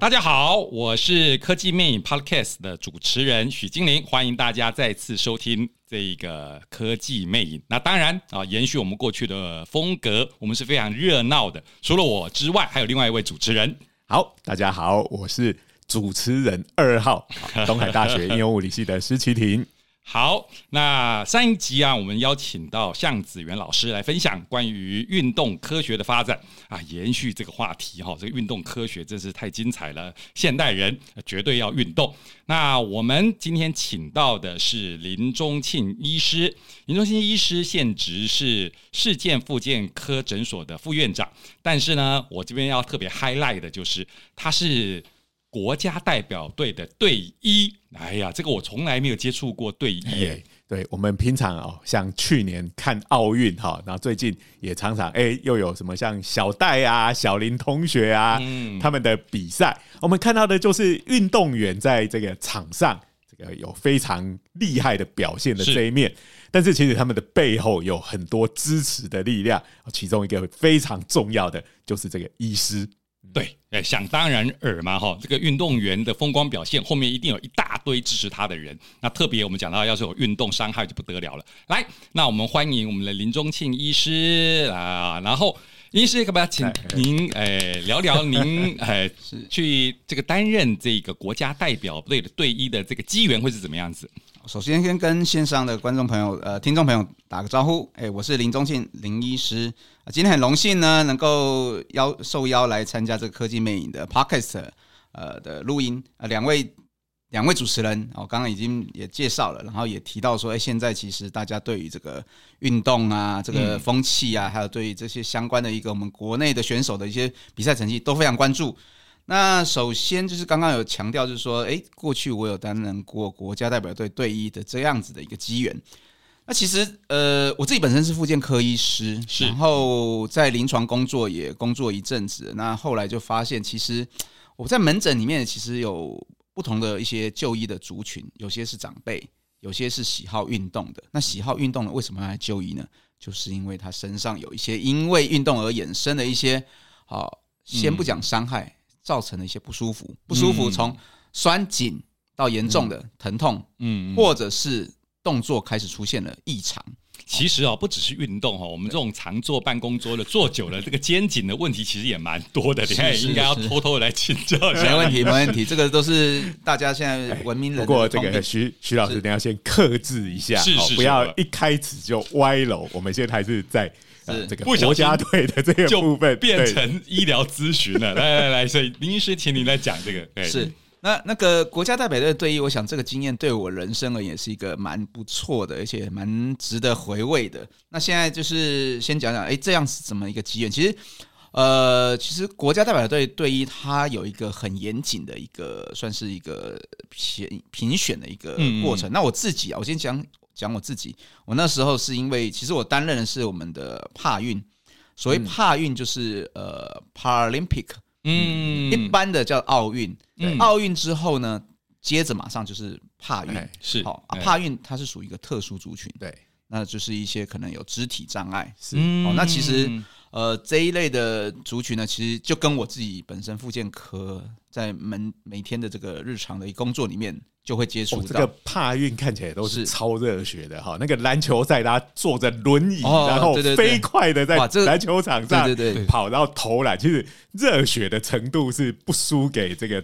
大家好，我是科技魅影 Podcast 的主持人许金玲，欢迎大家再次收听这个科技魅影。那当然啊，延续我们过去的风格，我们是非常热闹的。除了我之外，还有另外一位主持人。好，大家好，我是主持人二号，东海大学应用物理系的施奇廷。好，那上一集啊，我们邀请到向子元老师来分享关于运动科学的发展啊，延续这个话题哈，这个运动科学真是太精彩了，现代人绝对要运动。那我们今天请到的是林忠庆医师，林忠庆医师现职是世健复健科诊所的副院长，但是呢，我这边要特别 highlight 的就是他是。国家代表队的队医，哎呀，这个我从来没有接触过队医。对，我们平常哦，像去年看奥运哈，然后最近也常常哎，又有什么像小戴啊、小林同学啊，嗯，他们的比赛，我们看到的就是运动员在这个场上这个有非常厉害的表现的这一面，但是其实他们的背后有很多支持的力量，其中一个非常重要的就是这个医师。对，哎，想当然耳嘛，哈，这个运动员的风光表现后面一定有一大堆支持他的人。那特别我们讲到，要是有运动伤害就不得了了。来，那我们欢迎我们的林宗庆医师啊，然后医师可不可以请您哎聊聊您哎 去这个担任这个国家代表队的队医的这个机缘会是怎么样子？首先，先跟线上的观众朋友、呃，听众朋友打个招呼。哎，我是林宗庆林医师，今天很荣幸呢，能够邀受邀来参加这个科技魅影的 Podcast 呃的录音。呃，两位两位主持人，我刚刚已经也介绍了，然后也提到说，哎，现在其实大家对于这个运动啊，这个风气啊，还有对于这些相关的一个我们国内的选手的一些比赛成绩都非常关注。那首先就是刚刚有强调，就是说，诶，过去我有担任过国家代表队队医的这样子的一个机缘。那其实，呃，我自己本身是附件科医师，是，然后在临床工作也工作一阵子。那后来就发现，其实我在门诊里面其实有不同的一些就医的族群，有些是长辈，有些是喜好运动的。那喜好运动的为什么要来就医呢？就是因为他身上有一些因为运动而衍生的一些，好，先不讲伤害。嗯造成的一些不舒服，不舒服从酸紧到严重的疼痛，嗯，或者是动作开始出现了异常。其实哦，不只是运动哦，我们这种常坐办公桌的坐久了，这个肩颈的问题其实也蛮多的。你看，应该要偷偷的来请教一下。没问题，没问题，这个都是大家现在文明人。不过这个徐徐老师，你要先克制一下，是是，不要一开始就歪楼。我们现在还是在。是这个国家队的这个部分变成医疗咨询了。来来来，所以林医师，请您来讲这个。是那那个国家代表队队医，我想这个经验对我人生而言是一个蛮不错的，而且蛮值得回味的。那现在就是先讲讲，哎，这样是怎么一个机缘？其实，呃，其实国家代表队队医他有一个很严谨的一个，算是一个评评选的一个过程。嗯嗯，那我自己啊，我先讲。讲我自己，我那时候是因为，其实我担任的是我们的帕运，所谓帕运就是、嗯、呃 Paralympic，嗯，一般的叫奥运，奥运、嗯、之后呢，接着马上就是帕运，是。好，帕运它是属于一个特殊族群，对，那就是一些可能有肢体障碍，是，哦，那其实呃这一类的族群呢，其实就跟我自己本身复健科在门每天的这个日常的工作里面。就会接触到、哦、这个帕运，看起来都是超热血的哈。那个篮球赛，他坐着轮椅，然后飞快的在篮球场上对对对跑，然后投篮，其实热血的程度是不输给这个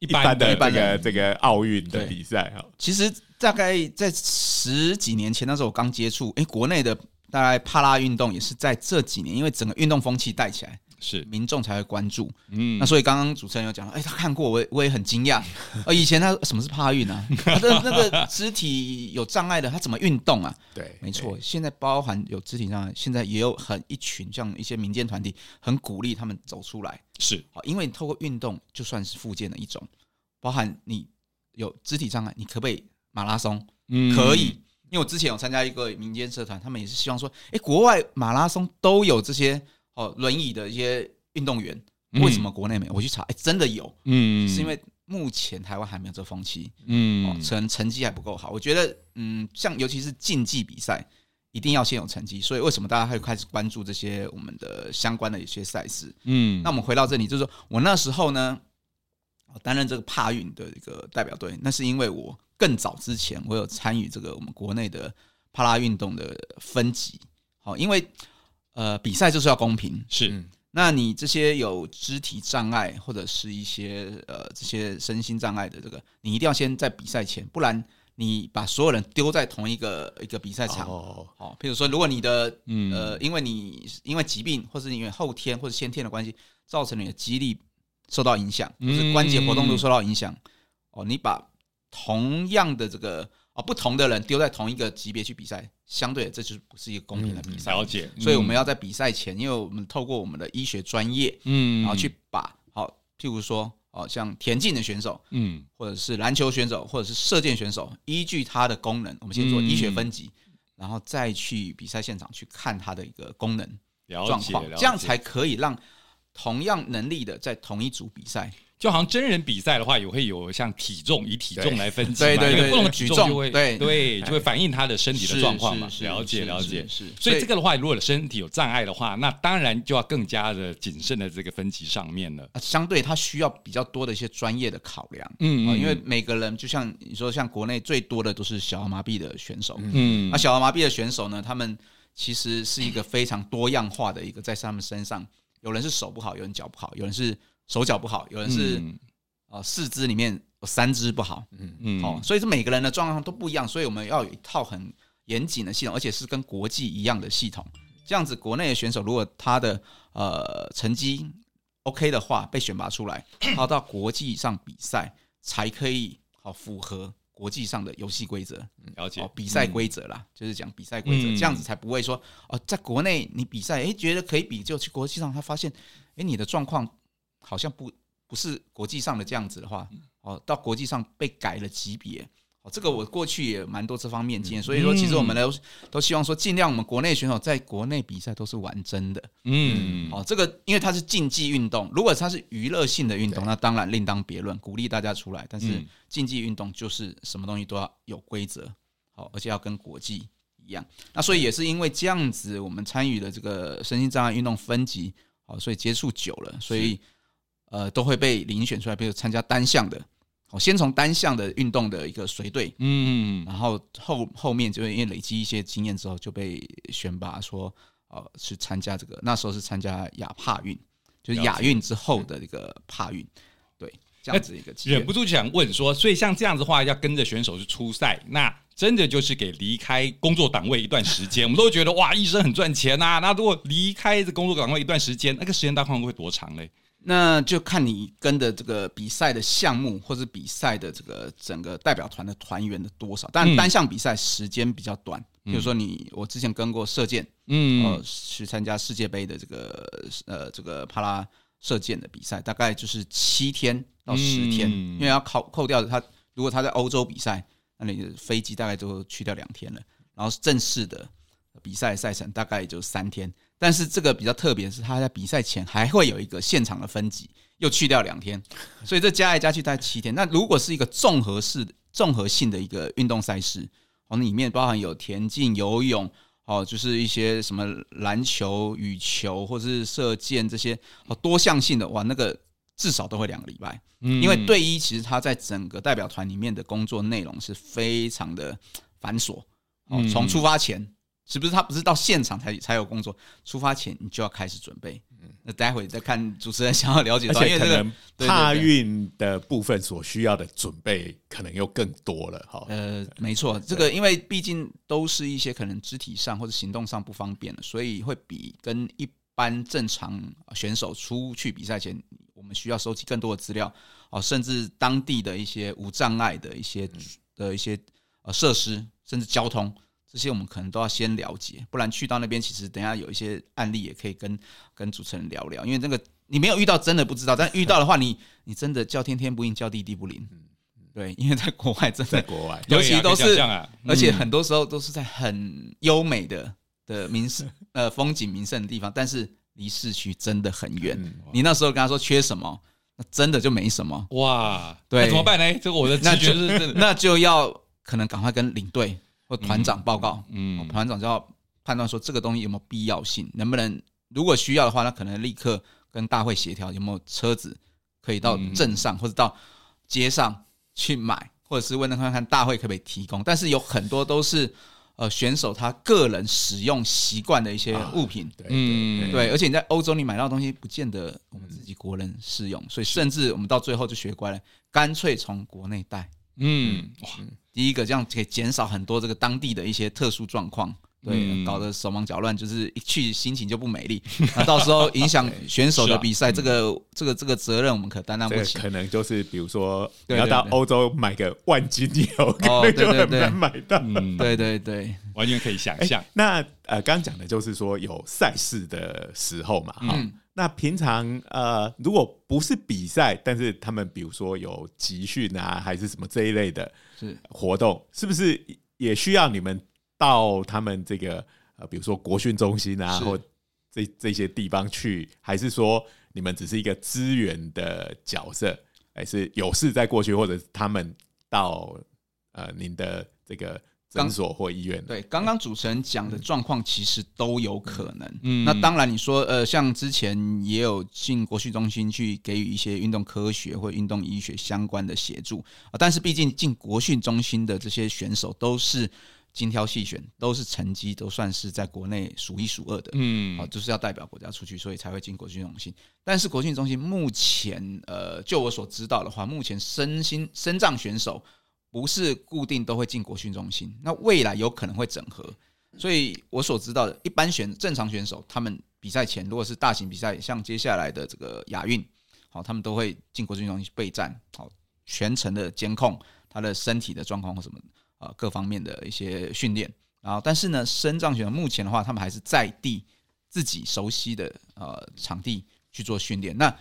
一般的这个这个奥运的比赛哈。其实大概在十几年前那时候我刚接触，哎，国内的大概帕拉运动也是在这几年，因为整个运动风气带起来。是民众才会关注，嗯，那所以刚刚主持人有讲，哎、欸，他看过，我也我也很惊讶，呃，以前他什么是帕运啊？他的那个肢体有障碍的，他怎么运动啊？对，没错，现在包含有肢体障碍，现在也有很一群像一些民间团体，很鼓励他们走出来，是，因为你透过运动就算是复健的一种，包含你有肢体障碍，你可不可以马拉松？嗯，可以，因为我之前有参加一个民间社团，他们也是希望说，哎、欸，国外马拉松都有这些。哦，轮椅的一些运动员，为什么国内没有？我去查，哎，真的有，嗯，是因为目前台湾还没有这风气，嗯，可能成绩还不够好。我觉得，嗯，像尤其是竞技比赛，一定要先有成绩。所以为什么大家会开始关注这些我们的相关的一些赛事？嗯，那我们回到这里，就是说我那时候呢，担任这个帕运的一个代表队，那是因为我更早之前我有参与这个我们国内的帕拉运动的分级。好，因为呃比赛就是要公平，是。嗯那你这些有肢体障碍或者是一些呃这些身心障碍的这个，你一定要先在比赛前，不然你把所有人丢在同一个一个比赛场，哦，好，譬如说，如果你的嗯。呃，因为你因为疾病或是因为后天或者先天的关系，造成你的肌力受到影响，就是关节活动度受到影响，哦，你把同样的这个。啊，不同的人丢在同一个级别去比赛，相对的这就是不是一个公平的比赛。了解，所以我们要在比赛前，因为我们透过我们的医学专业，嗯，然后去把好，譬如说，哦，像田径的选手，嗯，或者是篮球选手，或者是射箭选手，依据他的功能，我们先做医学分级，然后再去比赛现场去看他的一个功能状况，这样才可以让同样能力的在同一组比赛。就好像真人比赛的话，也会有像体重以体重来分级，对对对，不同的体重就会对对就会反映他的身体的状况嘛。了解了解，是。所以这个的话，如果身体有障碍的话，那当然就要更加的谨慎的这个分级上面了。相对他需要比较多的一些专业的考量，嗯，因为每个人就像你说，像国内最多的都是小儿麻痹的选手，嗯，那小儿麻痹的选手呢，他们其实是一个非常多样化的一个，在他们身上，有人是手不好，有人脚不好，有人是手脚不好，有人是。啊，四肢里面有三肢不好，嗯嗯，哦，所以是每个人的状况都不一样，所以我们要有一套很严谨的系统，而且是跟国际一样的系统。这样子，国内的选手如果他的呃成绩 OK 的话，被选拔出来，好到国际上比赛才可以好符合国际上的游戏规则，了解。比赛规则啦，就是讲比赛规则，这样子才不会说哦，在国内你比赛，哎，觉得可以比，就去国际上他发现，哎，你的状况好像不。不是国际上的这样子的话，哦，到国际上被改了级别，哦，这个我过去也蛮多这方面经验，所以说其实我们都都希望说，尽量我们国内选手在国内比赛都是玩真的，嗯，哦，这个因为它是竞技运动，如果它是娱乐性的运动，那当然另当别论，鼓励大家出来，但是竞技运动就是什么东西都要有规则，好，而且要跟国际一样，那所以也是因为这样子，我们参与了这个身心障碍运动分级，好，所以接触久了，所以。呃，都会被遴选出来，比如参加单项的，哦，先从单项的运动的一个随队，嗯，然后后后面就因为累积一些经验之后，就被选拔说，呃，去参加这个，那时候是参加亚帕运，就是亚运之后的一个帕运，对，这样子一个。忍不住就想问说，所以像这样子的话，要跟着选手去出赛，那真的就是给离开工作岗位一段时间，我们都会觉得哇，医生很赚钱呐、啊，那如果离开这工作岗位一段时间，那个时间大概会多长嘞？那就看你跟的这个比赛的项目，或者比赛的这个整个代表团的团员的多少。但单项比赛时间比较短，比如说你我之前跟过射箭，嗯，呃，去参加世界杯的这个呃这个帕拉射箭的比赛，大概就是七天到十天，因为要扣扣掉他，如果他在欧洲比赛，那你的飞机大概都去掉两天了，然后正式的比赛赛程大概也就三天。但是这个比较特别，是他在比赛前还会有一个现场的分级，又去掉两天，所以这加来加去大概七天。那如果是一个综合式、综合性的一个运动赛事，哦，里面包含有田径、游泳，哦，就是一些什么篮球、羽球或者是射箭这些哦多项性的，哇，那个至少都会两个礼拜。嗯，因为队医其实他在整个代表团里面的工作内容是非常的繁琐，哦，从出发前。是不是他不是到现场才才有工作？出发前你就要开始准备。嗯，那待会再看主持人想要了解到，可能帕运的部分所需要的准备可能又更多了。哈，呃，没错，这个因为毕竟都是一些可能肢体上或者行动上不方便的，所以会比跟一般正常选手出去比赛前，我们需要收集更多的资料哦，甚至当地的一些无障碍的一些的一些呃设施，甚至交通。这些我们可能都要先了解，不然去到那边，其实等一下有一些案例也可以跟跟主持人聊聊，因为那个你没有遇到，真的不知道；但遇到的话，你你真的叫天天不应，叫地地不灵。对，因为在国外真的，在国外，尤其都是，而且很多时候都是在很优美的的名胜呃风景名胜的地方，但是离市区真的很远。你那时候跟他说缺什么，那真的就没什么。哇，对，那怎么办呢？这个我的直觉是，那就要可能赶快跟领队。或团长报告，嗯，团长就要判断说这个东西有没有必要性，能不能如果需要的话，那可能立刻跟大会协调有没有车子可以到镇上或者到街上去买，或者是问看看大会可不可以提供。但是有很多都是呃选手他个人使用习惯的一些物品，对，嗯，对，而且你在欧洲你买到的东西不见得我们自己国人适用，所以甚至我们到最后就学乖了，干脆从国内带。嗯，哇，第一个这样可以减少很多这个当地的一些特殊状况。对，搞得手忙脚乱，就是一去心情就不美丽。那到时候影响选手的比赛，这个这个这个责任我们可担当不起。可能就是比如说，你要到欧洲买个万金油，可能就很难买到。对对对，完全可以想象。那呃，刚讲的就是说有赛事的时候嘛，哈。那平常呃，如果不是比赛，但是他们比如说有集训啊，还是什么这一类的活动，是不是也需要你们？到他们这个呃，比如说国训中心啊，或这这些地方去，还是说你们只是一个资源的角色，还是有事再过去，或者他们到呃您的这个诊所或医院？对，刚刚主持人讲的状况其实都有可能。嗯，那当然你说呃，像之前也有进国训中心去给予一些运动科学或运动医学相关的协助啊，但是毕竟进国训中心的这些选手都是。精挑细选，都是成绩都算是在国内数一数二的，嗯，好，就是要代表国家出去，所以才会进国训中心。但是国训中心目前，呃，就我所知道的话，目前身心身障选手不是固定都会进国训中心，那未来有可能会整合。所以我所知道的，一般选正常选手，他们比赛前如果是大型比赛，像接下来的这个亚运，好，他们都会进国训中心备战，好，全程的监控他的身体的状况或什么。呃，各方面的一些训练，然后但是呢，身障选手目前的话，他们还是在地自己熟悉的呃场地去做训练。那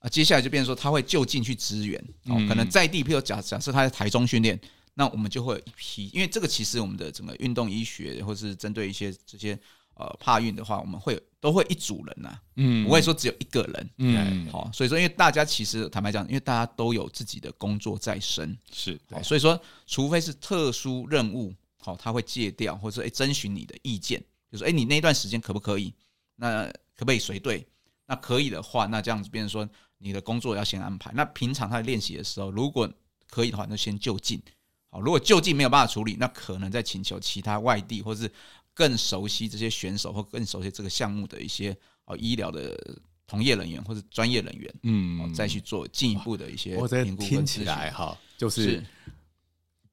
啊，接下来就变成说他会就近去支援哦，可能在地，譬如假假设他在台中训练，那我们就会有一批，因为这个其实我们的整个运动医学，或是针对一些这些呃帕运的话，我们会都会一组人呐，嗯，不会说只有一个人，嗯，好，所以说因为大家其实坦白讲，因为大家都有自己的工作在身，是，所以说。除非是特殊任务，好，他会借调，或者说，哎，征询你的意见，就说，哎，你那段时间可不可以？那可不可以随队？那可以的话，那这样子，变成说，你的工作要先安排。那平常他练习的时候，如果可以的话，那先就近。好，如果就近没有办法处理，那可能再请求其他外地，或是更熟悉这些选手，或更熟悉这个项目的一些哦医疗的同业人员或者专业人员，嗯，再去做进一步的一些评估。听起来哈，就是。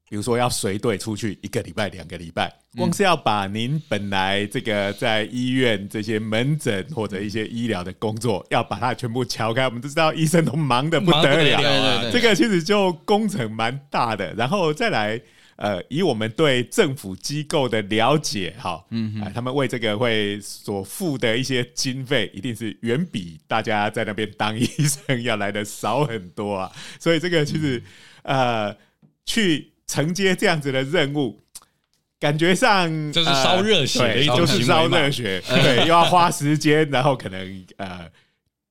比如说要随队出去一个礼拜、两个礼拜，光是要把您本来这个在医院这些门诊或者一些医疗的工作，要把它全部敲开。我们都知道医生都忙得不得了，这个其实就工程蛮大的。然后再来，呃，以我们对政府机构的了解，哈，嗯，他们为这个会所付的一些经费，一定是远比大家在那边当医生要来的少很多啊。所以这个其实，呃，去。承接这样子的任务，感觉上就是烧热血，对，就是烧热血，对，又要花时间，然后可能呃，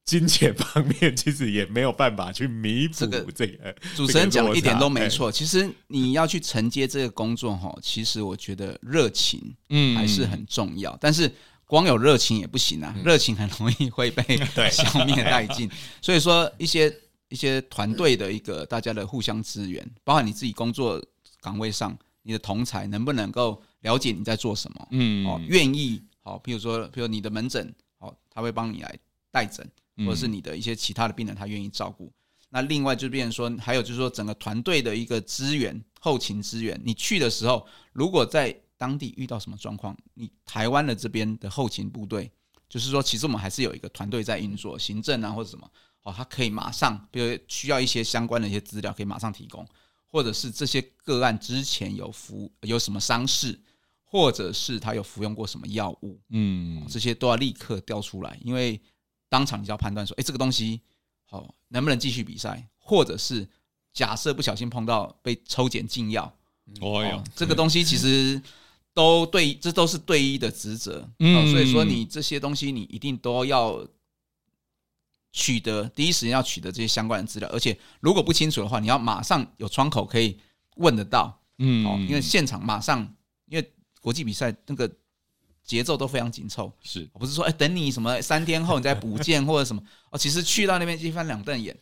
金钱方面其实也没有办法去弥补这个。主持人讲一点都没错，其实你要去承接这个工作哈，其实我觉得热情嗯。还是很重要，但是光有热情也不行啊，热情很容易会被 消灭殆尽，所以说一些。一些团队的一个大家的互相支援，包括你自己工作岗位上，你的同才能不能够了解你在做什么？嗯，哦，愿意好，比如说，比如你的门诊，好，他会帮你来带诊，或者是你的一些其他的病人，他愿意照顾。那另外就变成说，还有就是说，整个团队的一个资源、后勤资源，你去的时候，如果在当地遇到什么状况，你台湾的这边的后勤部队，就是说，其实我们还是有一个团队在运作，行政啊或者什么。哦，他可以马上，比如需要一些相关的一些资料，可以马上提供，或者是这些个案之前有服有什么伤势，或者是他有服用过什么药物，嗯，这些都要立刻调出来，因为当场你就要判断说，哎，这个东西好能不能继续比赛，或者是假设不小心碰到被抽检禁药，哦哟，这个东西其实都对，这都是对医的职责，嗯，所以说你这些东西你一定都要。取得第一时间要取得这些相关的资料，而且如果不清楚的话，你要马上有窗口可以问得到，嗯，哦因为现场马上，因为国际比赛那个节奏都非常紧凑，是。不是说哎、欸、等你什么三天后你再补件或者什么。哦？其实去到那边一翻两瞪眼，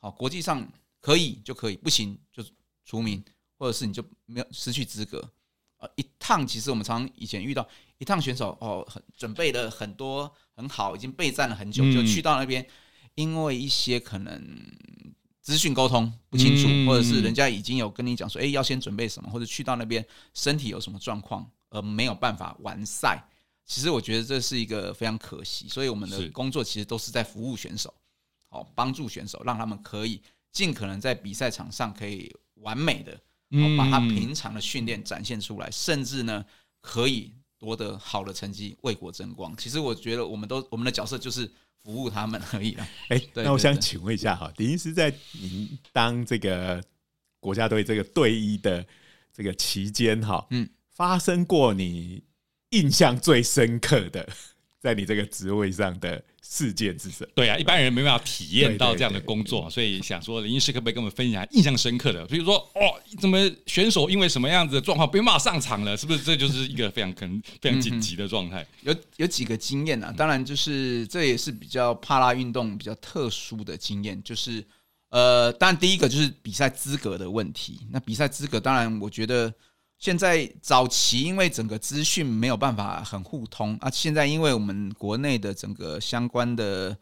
好，国际上可以就可以，不行就除名，或者是你就没有失去资格。呃，一趟其实我们常常以前遇到一趟选手哦，很准备了很多很好，已经备战了很久，就去到那边，因为一些可能资讯沟通不清楚，或者是人家已经有跟你讲说，哎，要先准备什么，或者去到那边身体有什么状况。而没有办法完赛，其实我觉得这是一个非常可惜。所以我们的工作其实都是在服务选手，哦帮助选手，让他们可以尽可能在比赛场上可以完美的，把他平常的训练展现出来，甚至呢可以夺得好的成绩，为国争光。其实我觉得我们都我们的角色就是服务他们而已了。哎，那我想请问一下哈，林医师在您当这个国家队这个队医的这个期间哈，嗯。发生过你印象最深刻的，在你这个职位上的事件是什么？对啊，一般人没办法体验到这样的工作，所以想说林医师可不可以跟我们分享印象深刻的？比如说，哦，怎么选手因为什么样子的状况被骂上场了？是不是这就是一个非常可能非常紧急的状态？有有几个经验啊，当然就是这也是比较帕拉运动比较特殊的经验，就是呃，当然第一个就是比赛资格的问题。那比赛资格，当然我觉得。现在早期因为整个资讯没有办法很互通啊，现在因为我们国内的整个相关的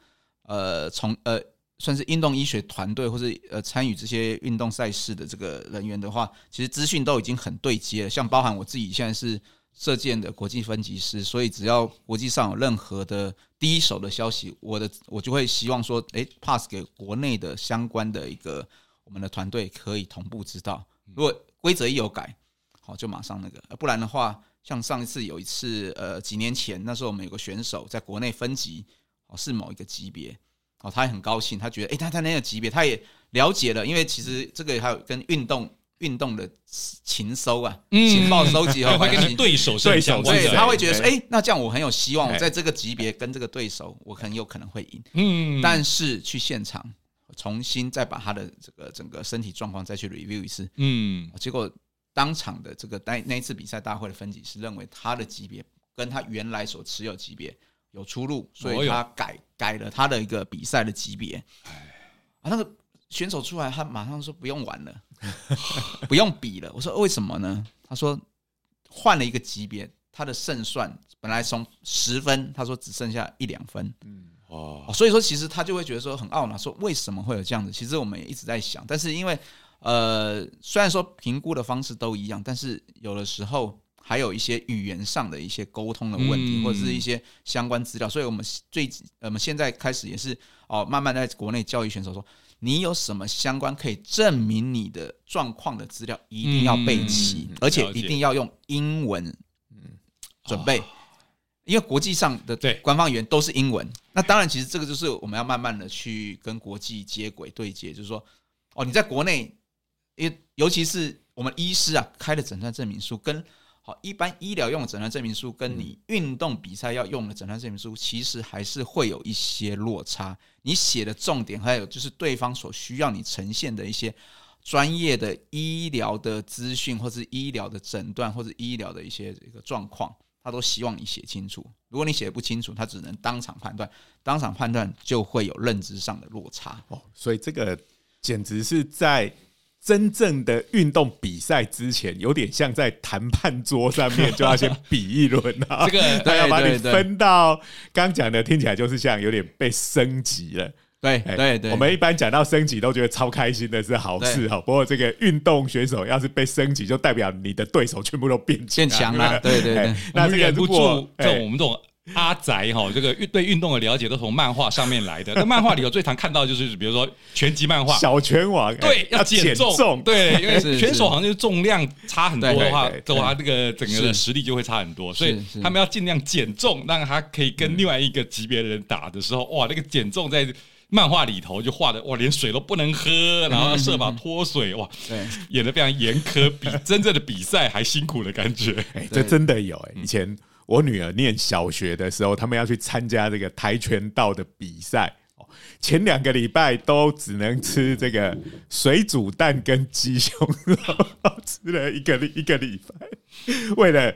呃从呃算是运动医学团队或者呃参与这些运动赛事的这个人员的话，其实资讯都已经很对接了。像包含我自己现在是射箭的国际分级师，所以只要国际上有任何的第一手的消息，我的我就会希望说，诶，pass 给国内的相关的一个我们的团队可以同步知道。如果规则一有改。好，就马上那个，不然的话，像上一次有一次，呃，几年前那时候我们有个选手在国内分级，哦，是某一个级别，哦，他也很高兴，他觉得，哎，他在那个级别，他也了解了，因为其实这个还有跟运动运动的情搜啊，情报收集哦，会跟你对手对手，对，他会觉得说，哎，那这样我很有希望，我在这个级别跟这个对手，我很有可能会赢，嗯，但是去现场重新再把他的这个整个身体状况再去 review 一次，嗯，结果。当场的这个那那一次比赛大会的分级是认为他的级别跟他原来所持有级别有出入，所以他改改了他的一个比赛的级别。啊，那个选手出来，他马上说不用玩了，不用比了。我说为什么呢？他说换了一个级别，他的胜算本来从十分，他说只剩下一两分。嗯，哦，所以说其实他就会觉得说很懊恼，说为什么会有这样子？其实我们也一直在想，但是因为。呃，虽然说评估的方式都一样，但是有的时候还有一些语言上的一些沟通的问题，或者是一些相关资料，所以我们最我们现在开始也是哦，慢慢在国内教育选手说，你有什么相关可以证明你的状况的资料，一定要备齐，而且一定要用英文准备，因为国际上的官方语言都是英文。那当然，其实这个就是我们要慢慢的去跟国际接轨对接，就是说，哦，你在国内。因为尤其是我们医师啊开的诊断证明书，跟好一般医疗用的诊断证明书，跟你运动比赛要用的诊断证明书，其实还是会有一些落差。你写的重点，还有就是对方所需要你呈现的一些专业的医疗的资讯，或是医疗的诊断，或者医疗的一些这个状况，他都希望你写清楚。如果你写的不清楚，他只能当场判断，当场判断就会有认知上的落差。哦，所以这个简直是在。真正的运动比赛之前，有点像在谈判桌上面就要先比一轮啊。这个 他要把你分到刚讲的，听起来就是像有点被升级了。对对对，我们一般讲到升级都觉得超开心的是好事哈。不过这个运动选手要是被升级，就代表你的对手全部都变变强了。对对对，那这个如果像我们这种。阿宅哈，这个运对运动的了解都从漫画上面来的。那漫画里头最常看到就是，比如说拳击漫画，小拳王，对，要减重，对，因为 选手好像就是重量差很多的话，的话，这个整个的实力就会差很多，所以他们要尽量减重，让他可以跟另外一个级别的人打的时候，哇，那个减重在漫画里头就画的哇，连水都不能喝，然后设法脱水，哇，对，演的非常严苛，比 真正的比赛还辛苦的感觉。哎，这真的有哎，以前。我女儿念小学的时候，他们要去参加这个跆拳道的比赛。前两个礼拜都只能吃这个水煮蛋跟鸡胸肉，吃了一个一个礼拜，为了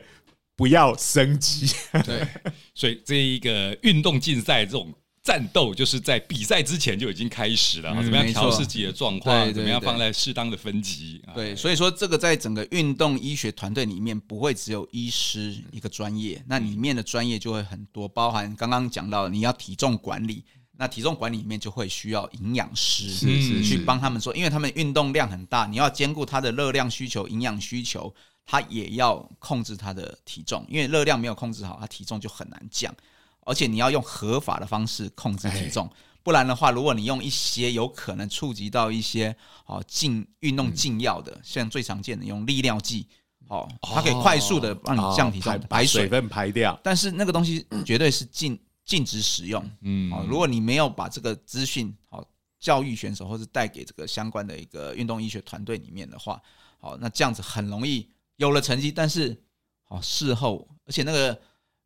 不要升级。对，所以这一个运动竞赛这种。战斗就是在比赛之前就已经开始了，嗯、怎么样调试自己的状况，怎么样放在适当的分级。对，所以说这个在整个运动医学团队里面不会只有医师一个专业，嗯、那里面的专业就会很多，包含刚刚讲到你要体重管理，那体重管理里面就会需要营养师，去帮他们说，因为他们运动量很大，你要兼顾他的热量需求、营养需求，他也要控制他的体重，因为热量没有控制好，他体重就很难降。而且你要用合法的方式控制体重，不然的话，如果你用一些有可能触及到一些哦禁运动禁药的，像最常见的用利尿剂，哦，它可以快速的让你降体重、排水分排掉。但是那个东西绝对是禁禁止使用。嗯，哦如果你没有把这个资讯哦教育选手，或是带给这个相关的一个运动医学团队里面的话，好，那这样子很容易有了成绩，但是哦事后，而且那个。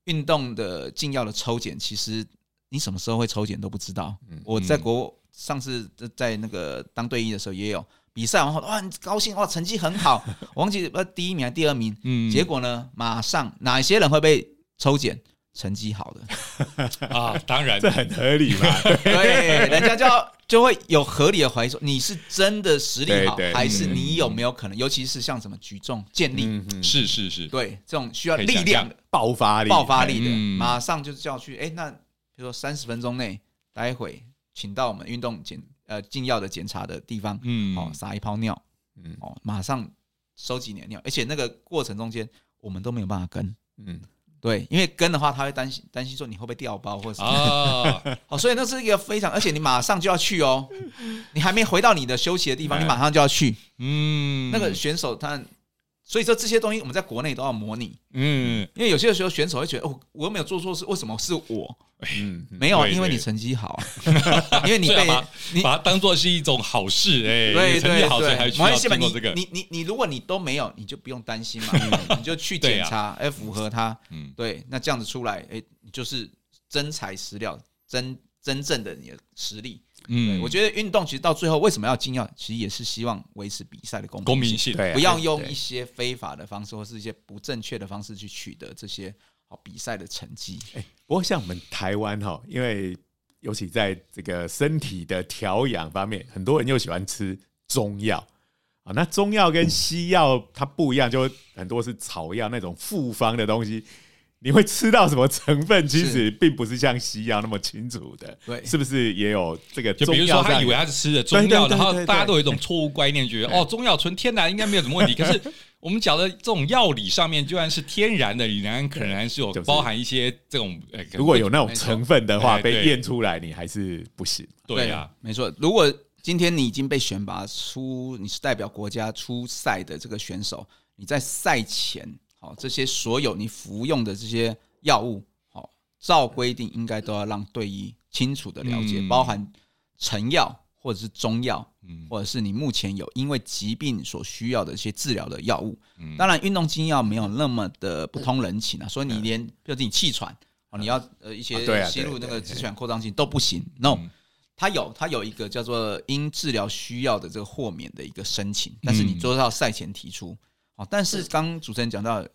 运动的禁药的抽检，其实你什么时候会抽检都不知道。我在国上次在那个当队医的时候也有比赛完后，哇，很高兴哇，成绩很好，我忘记呃第一名还是第二名。嗯，结果呢，马上哪些人会被抽检？成绩好的 啊，当然这很合理嘛。对，人家就就会有合理的怀疑说，你是真的实力好，还是你有没有可能？尤其是像什么举重、健力，是是是，对这种需要力量的爆发力、爆发力的，马上就是叫去。哎，那比如说三十分钟内，待会请到我们运动检呃禁药的检查的地方，嗯，哦，撒一泡尿，嗯，哦，马上收集你的尿，而且那个过程中间我们都没有办法跟，嗯。对，因为跟的话，他会担心担心说你会不会掉包或者什么。哦，哦，所以那是一个非常，而且你马上就要去哦，你还没回到你的休息的地方，你马上就要去，嗯，那个选手他。所以说这些东西我们在国内都要模拟，嗯，因为有些时候选手会觉得哦，我又没有做错事，为什么是我？嗯，没有，因为你成绩好，因为你被你把它当做是一种好事，哎，对成绩好所以还这个。你你你如果你都没有，你就不用担心嘛，你就去检查，哎，符合它，嗯，对，那这样子出来，哎，就是真材实料，真真正的你的实力。嗯，我觉得运动其实到最后为什么要禁药，其实也是希望维持比赛的公公平性，不要用一些非法的方式或是一些不正确的方式去取得这些好比赛的成绩。哎，不过像我们台湾哈，因为尤其在这个身体的调养方面，很多人又喜欢吃中药啊。那中药跟西药它不一样，就很多是草药那种复方的东西。你会吃到什么成分？其实并不是像西药那么清楚的，对，是不是也有这个？就比如说，他以为他是吃的中药，然后大家都有一种错误观念，觉得哦，中药纯天然应该没有什么问题。可是我们讲的这种药理上面，就算是天然的，仍然可能还是有 包含一些这种。如果有那种成分的话，被验出来，你还是不行。对啊，没错。如果今天你已经被选拔出，你是代表国家出赛的这个选手，你在赛前。哦，这些所有你服用的这些药物，好，照规定应该都要让队医清楚的了解，嗯、包含成药或者是中药，嗯，或者是你目前有因为疾病所需要的一些治疗的药物。嗯，当然运动禁药没有那么的不通人情啊，所以你连比如你气喘，哦，你要呃一些吸入那个支气管扩张剂都不行。No，它有它有一个叫做因治疗需要的这个豁免的一个申请，但是你做到赛前提出。哦，但是刚主持人讲到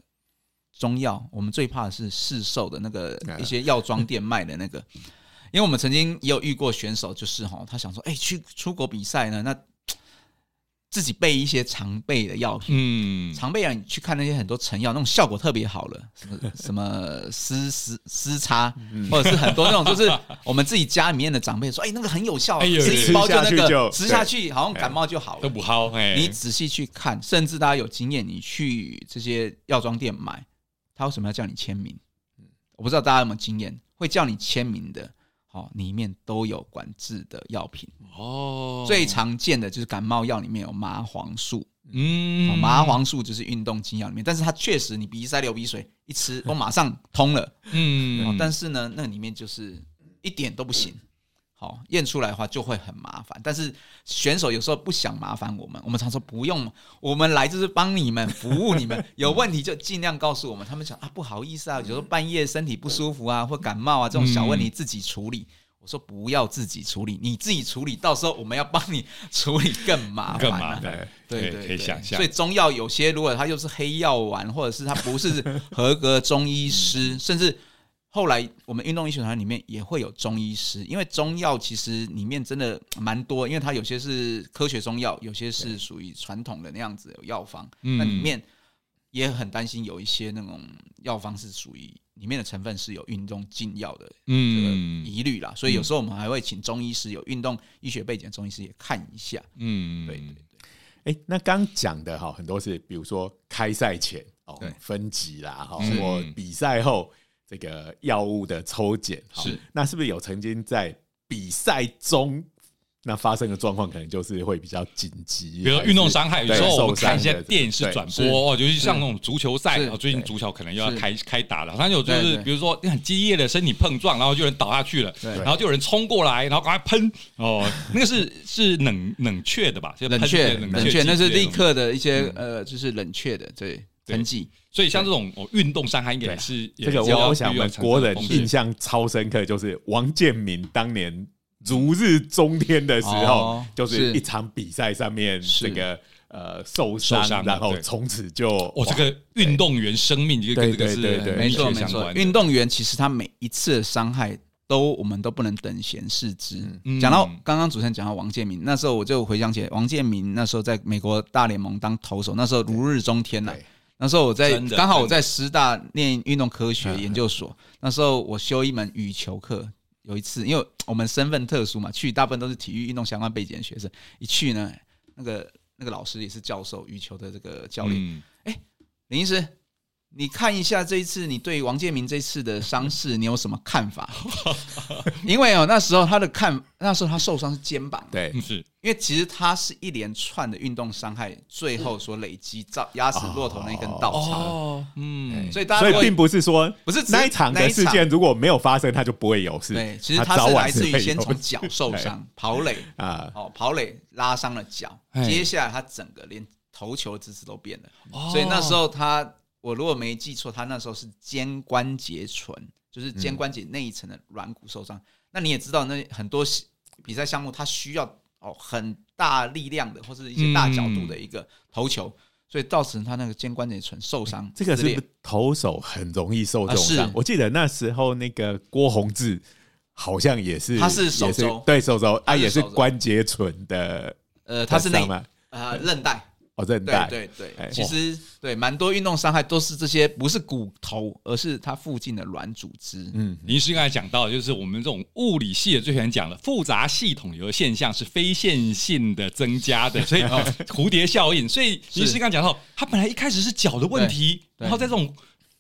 中药，我们最怕的是市售的那个一些药妆店卖的那个，因为我们曾经也有遇过选手，就是哈，他想说，哎，去出国比赛呢，那。自己备一些常备的药品，嗯，常备啊，你去看那些很多成药，那种效果特别好了，什么 什么丝丝丝擦，或者是很多那种，就是我们自己家里面的长辈说，哎，那个很有效，吃一包就那个吃下去，好像感冒就好了，都不好。你仔细去看，甚至大家有经验，你去这些药妆店买，他为什么要叫你签名？我不知道大家有没有经验，会叫你签名的。好，里面都有管制的药品哦。最常见的就是感冒药里面有麻黄素，嗯，麻黄素就是运动精药里面，但是它确实你鼻塞流鼻水一吃，我 马上通了，嗯。但是呢，那里面就是一点都不行。好，验出来的话就会很麻烦，但是选手有时候不想麻烦我们，我们常说不用，我们来就是帮你们服务你们，有问题就尽量告诉我们。他们想啊，不好意思啊，有时候半夜身体不舒服啊，或感冒啊这种小问题自己处理，我说不要自己处理，你自己处理，到时候我们要帮你 处理更麻烦、啊，更麻烦。对对，对，可以想象。所以中药有些，如果它又是黑药丸，或者是它不是合格中医师，嗯、甚至后来我们运动医学团里面也会有中医师，因为中药其实里面真的蛮多，因为它有些是科学中药，有些是属于传统的那样子有药方，那里面也很担心有一些那种药方是属于。里面的成分是有运动禁药的这个疑虑啦，所以有时候我们还会请中医师有运动医学背景的中医师也看一下。嗯，对对对。哎，那刚讲的哈，很多是比如说开赛前哦分级啦，哈，或比赛后这个药物的抽检，是。那是不是有曾经在比赛中？那发生的状况可能就是会比较紧急，比如运动伤害，有时候我们看一些电视转播哦，尤其像那种足球赛，最近足球可能又要开开打了。他有就是比如说很激烈的身体碰撞，然后就有人倒下去了，然后就有人冲过来，然后赶快喷哦，那个是是冷冷却的吧？冷却冷却，那是立刻的一些呃，就是冷却的对喷剂。所以像这种哦运动伤害，应该也是这个。我我想我们国人印象超深刻，就是王建民当年。如日中天的时候，就是一场比赛上面这个呃受伤，然后从此就哦，这个运动员生命就跟这个是没错没错。运动员其实他每一次的伤害都我们都不能等闲视之。讲到刚刚主持人讲到王建民，那时候我就回想起来，王建民那时候在美国大联盟当投手，那时候如日中天呐。那时候我在刚好我在师大念运动科学研究所，那时候我修一门羽球课。有一次，因为我们身份特殊嘛，去大部分都是体育运动相关背景的学生。一去呢，那个那个老师也是教授，羽球的这个教练。哎、嗯，林医师。你看一下这一次，你对王建民这次的伤势，你有什么看法？因为哦，那时候他的看，那时候他受伤是肩膀，对，是。因为其实他是一连串的运动伤害，最后所累积造压死骆驼那一根稻草。哦，嗯，所以大家所以并不是说不是那一场的事件如果没有发生，他就不会有事。对，其实他是来自于先从脚受伤，跑垒。啊，哦，跑垒拉伤了脚，接下来他整个连投球姿势都变了，所以那时候他。我如果没记错，他那时候是肩关节唇，就是肩关节那一层的软骨受伤。嗯、那你也知道，那很多比赛项目它需要哦很大力量的，或是一些大角度的一个投球，嗯、所以造成他那个肩关节唇受伤。这个是投手很容易受这种伤？啊、我记得那时候那个郭宏志好像也是，他是手肘，对手肘，啊也是关节唇的，呃，他是那个呃韧带。哦，韧带，对对对，其实对蛮多运动伤害都是这些，不是骨头，而是它附近的软组织。嗯，您是刚才讲到，就是我们这种物理系的最喜欢讲的复杂系统有的现象是非线性的增加的，所以 蝴蝶效应。所以林师刚才讲到，它本来一开始是脚的问题，然后在这种。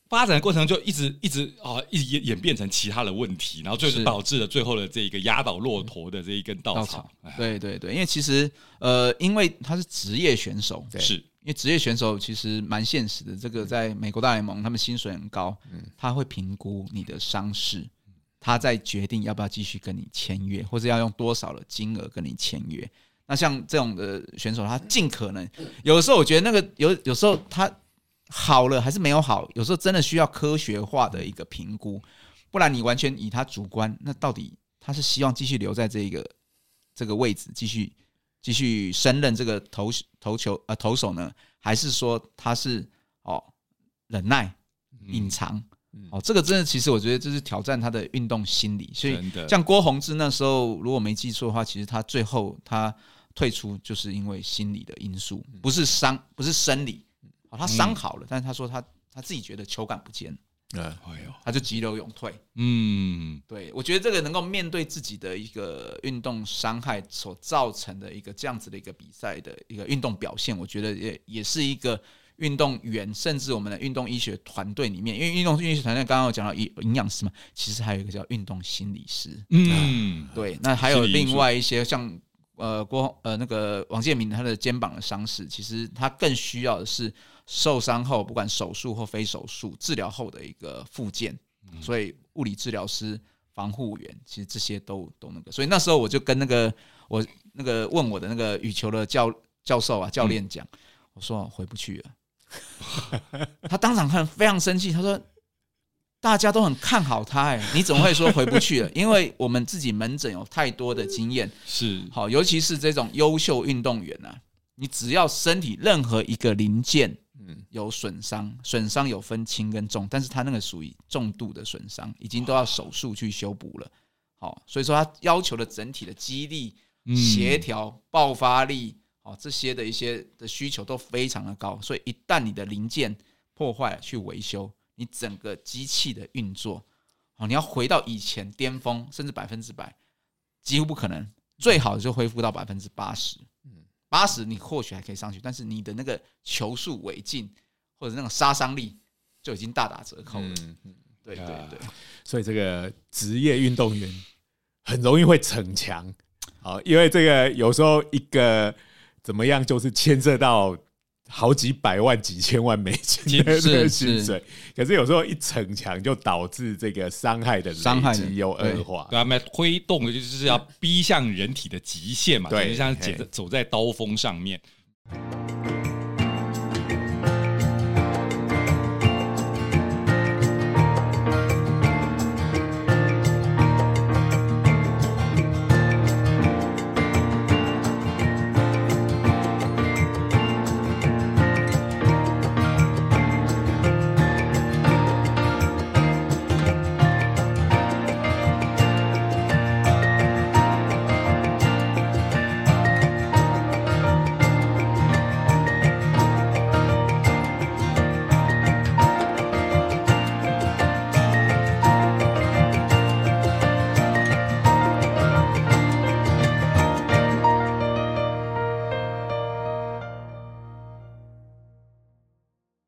发展的过程就一直一直啊，一直演演变成其他的问题，然后最后导致了最后的这一个压倒骆驼的这一根稻草。对对对，因为其实呃，因为他是职业选手，是因为职业选手其实蛮现实的。这个在美国大联盟，他们薪水很高，他会评估你的伤势，他再决定要不要继续跟你签约，或者要用多少的金额跟你签约。那像这种的选手，他尽可能有的时候，我觉得那个有有时候他。好了还是没有好？有时候真的需要科学化的一个评估，不然你完全以他主观，那到底他是希望继续留在这个这个位置，继续继续升任这个投投球呃投手呢，还是说他是哦忍耐隐藏？哦，这个真的其实我觉得这是挑战他的运动心理。所以像郭泓志那时候，如果没记错的话，其实他最后他退出就是因为心理的因素，不是伤，不是生理。哦，他伤好了，嗯、但是他说他他自己觉得球感不见，哎呦，他就急流勇退。嗯，对，我觉得这个能够面对自己的一个运动伤害所造成的一个这样子的一个比赛的一个运动表现，我觉得也也是一个运动员，甚至我们的运动医学团队里面，因为运动医学团队刚刚有讲到营营养师嘛，其实还有一个叫运动心理师。嗯，对，那还有另外一些像呃郭呃那个王建民他的肩膀的伤势，其实他更需要的是。受伤后，不管手术或非手术治疗后的一个复健，所以物理治疗师、防护员，其实这些都都那个。所以那时候我就跟那个我那个问我的那个羽球的教教授啊教练讲，我说回不去了。他当场看非常生气，他说：“大家都很看好他，哎，你怎么会说回不去了？因为我们自己门诊有太多的经验，是好，尤其是这种优秀运动员啊，你只要身体任何一个零件，嗯，有损伤，损伤有分轻跟重，但是他那个属于重度的损伤，已经都要手术去修补了。好，所以说他要求的整体的肌力、协调、爆发力，哦，这些的一些的需求都非常的高，所以一旦你的零件破坏了，去维修。你整个机器的运作，哦，你要回到以前巅峰，甚至百分之百，几乎不可能。最好就恢复到百分之八十，嗯，八十你或许还可以上去，但是你的那个球速、尾劲或者那种杀伤力就已经大打折扣了。嗯嗯，对对对，所以这个职业运动员很容易会逞强，好，因为这个有时候一个怎么样，就是牵涉到。好几百万、几千万美金的这个薪水，可是有时候一逞强，就导致这个伤害的伤害又恶化。对啊，那推动的就是要逼向人体的极限嘛，对，就像走在刀锋上面。